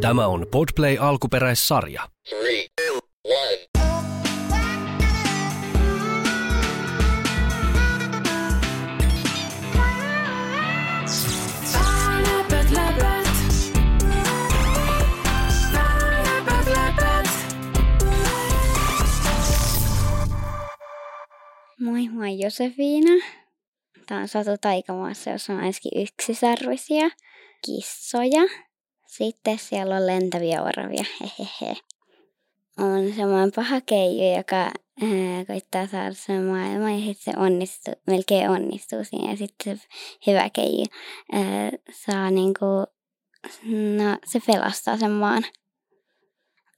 Tämä on Podplay alkuperäissarja. Three, two. Moi, oon Josefiina. Tää on Satu Taikamaassa, jossa on ainakin yksisarvisia kissoja. Sitten siellä on lentäviä oravia, hehehe. On semmoinen paha keiju, joka ää, koittaa saada sen maailman ja sitten se onnistuu, melkein onnistuu siinä. Ja sitten se hyvä keiju ää, saa niinku, no se pelastaa sen maan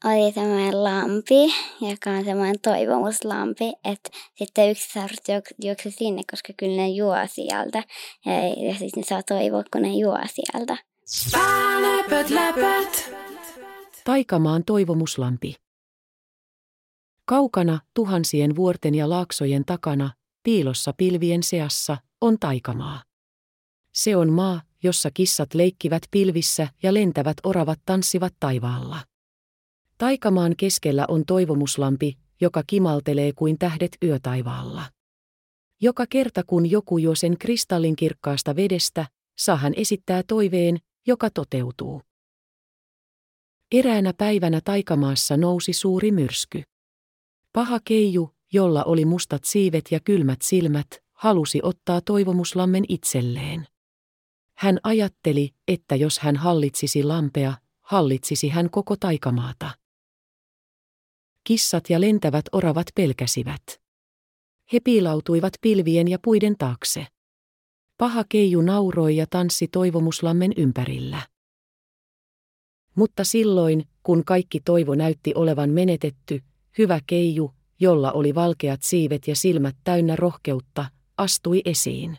oli semmoinen lampi, joka on semmoinen toivomuslampi, että sitten yksi juok- juoksi sinne, koska kyllä ne juo sieltä. Ja, ja siis ne saa toivoa, kun ne juo sieltä. Läpät, läpät. Taikamaan toivomuslampi. Kaukana tuhansien vuorten ja laaksojen takana, piilossa pilvien seassa, on taikamaa. Se on maa, jossa kissat leikkivät pilvissä ja lentävät oravat tanssivat taivaalla. Taikamaan keskellä on toivomuslampi, joka kimaltelee kuin tähdet yötaivaalla. Joka kerta kun joku juo sen kristallinkirkkaasta vedestä, saa hän esittää toiveen, joka toteutuu. Eräänä päivänä taikamaassa nousi suuri myrsky. Paha keiju, jolla oli mustat siivet ja kylmät silmät, halusi ottaa toivomuslammen itselleen. Hän ajatteli, että jos hän hallitsisi lampea, hallitsisi hän koko taikamaata. Kissat ja lentävät oravat pelkäsivät. He piilautuivat pilvien ja puiden taakse. Paha keiju nauroi ja tanssi toivomuslammen ympärillä. Mutta silloin, kun kaikki toivo näytti olevan menetetty, hyvä keiju, jolla oli valkeat siivet ja silmät täynnä rohkeutta, astui esiin.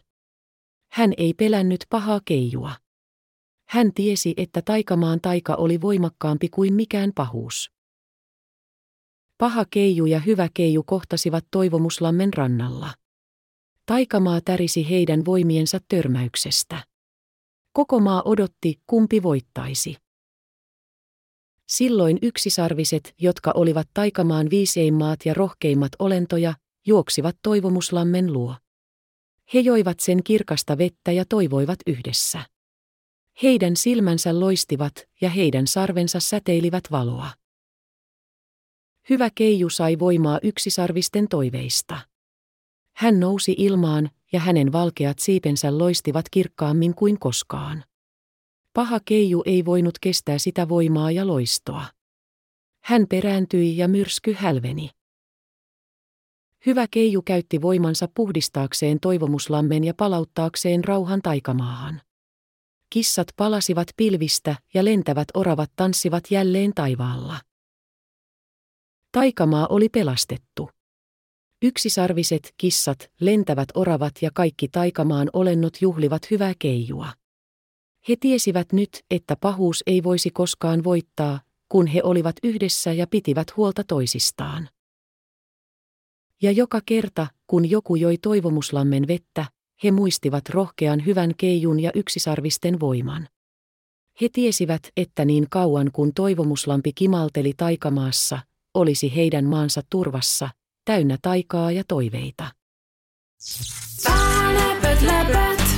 Hän ei pelännyt pahaa keijua. Hän tiesi, että taikamaan taika oli voimakkaampi kuin mikään pahuus. Paha keiju ja hyvä keiju kohtasivat toivomuslammen rannalla. Taikamaa tärisi heidän voimiensa törmäyksestä. Koko maa odotti, kumpi voittaisi. Silloin yksisarviset, jotka olivat taikamaan viiseimmaat ja rohkeimmat olentoja, juoksivat toivomuslammen luo. He joivat sen kirkasta vettä ja toivoivat yhdessä. Heidän silmänsä loistivat ja heidän sarvensa säteilivät valoa. Hyvä keiju sai voimaa yksisarvisten toiveista. Hän nousi ilmaan ja hänen valkeat siipensä loistivat kirkkaammin kuin koskaan. Paha keiju ei voinut kestää sitä voimaa ja loistoa. Hän perääntyi ja myrsky hälveni. Hyvä keiju käytti voimansa puhdistaakseen toivomuslammen ja palauttaakseen rauhan taikamaahan. Kissat palasivat pilvistä ja lentävät oravat tanssivat jälleen taivaalla. Taikamaa oli pelastettu. Yksisarviset kissat, lentävät oravat ja kaikki taikamaan olennot juhlivat hyvää keijua. He tiesivät nyt, että pahuus ei voisi koskaan voittaa, kun he olivat yhdessä ja pitivät huolta toisistaan. Ja joka kerta, kun joku joi toivomuslammen vettä, he muistivat rohkean hyvän keijun ja yksisarvisten voiman. He tiesivät, että niin kauan kun toivomuslampi kimalteli taikamaassa, olisi heidän maansa turvassa, täynnä taikaa ja toiveita. Läpät, läpät.